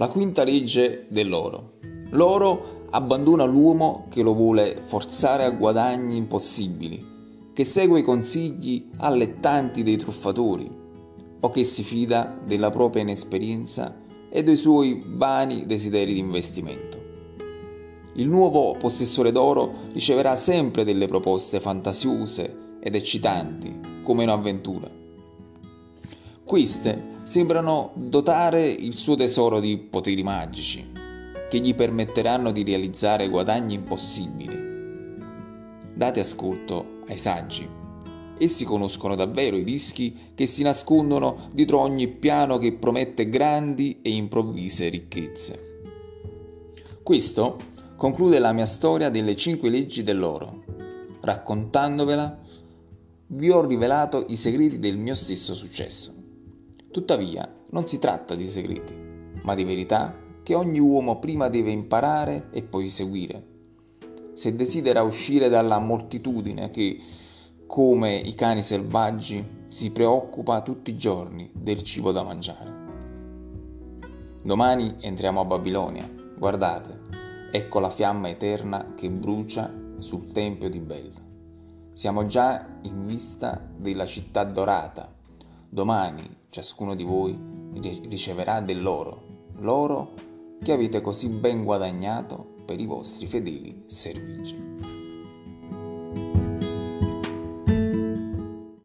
La quinta legge dell'oro. L'oro abbandona l'uomo che lo vuole forzare a guadagni impossibili, che segue i consigli allettanti dei truffatori o che si fida della propria inesperienza e dei suoi vani desideri di investimento. Il nuovo possessore d'oro riceverà sempre delle proposte fantasiose ed eccitanti, come un'avventura. Queste sembrano dotare il suo tesoro di poteri magici, che gli permetteranno di realizzare guadagni impossibili. Date ascolto ai saggi. Essi conoscono davvero i rischi che si nascondono dietro ogni piano che promette grandi e improvvise ricchezze. Questo conclude la mia storia delle cinque leggi dell'oro. Raccontandovela, vi ho rivelato i segreti del mio stesso successo. Tuttavia, non si tratta di segreti, ma di verità che ogni uomo prima deve imparare e poi seguire. Se desidera uscire dalla moltitudine che, come i cani selvaggi, si preoccupa tutti i giorni del cibo da mangiare. Domani entriamo a Babilonia. Guardate, Ecco la fiamma eterna che brucia sul Tempio di Bel. Siamo già in vista della città dorata. Domani ciascuno di voi riceverà dell'oro, l'oro che avete così ben guadagnato per i vostri fedeli servigi.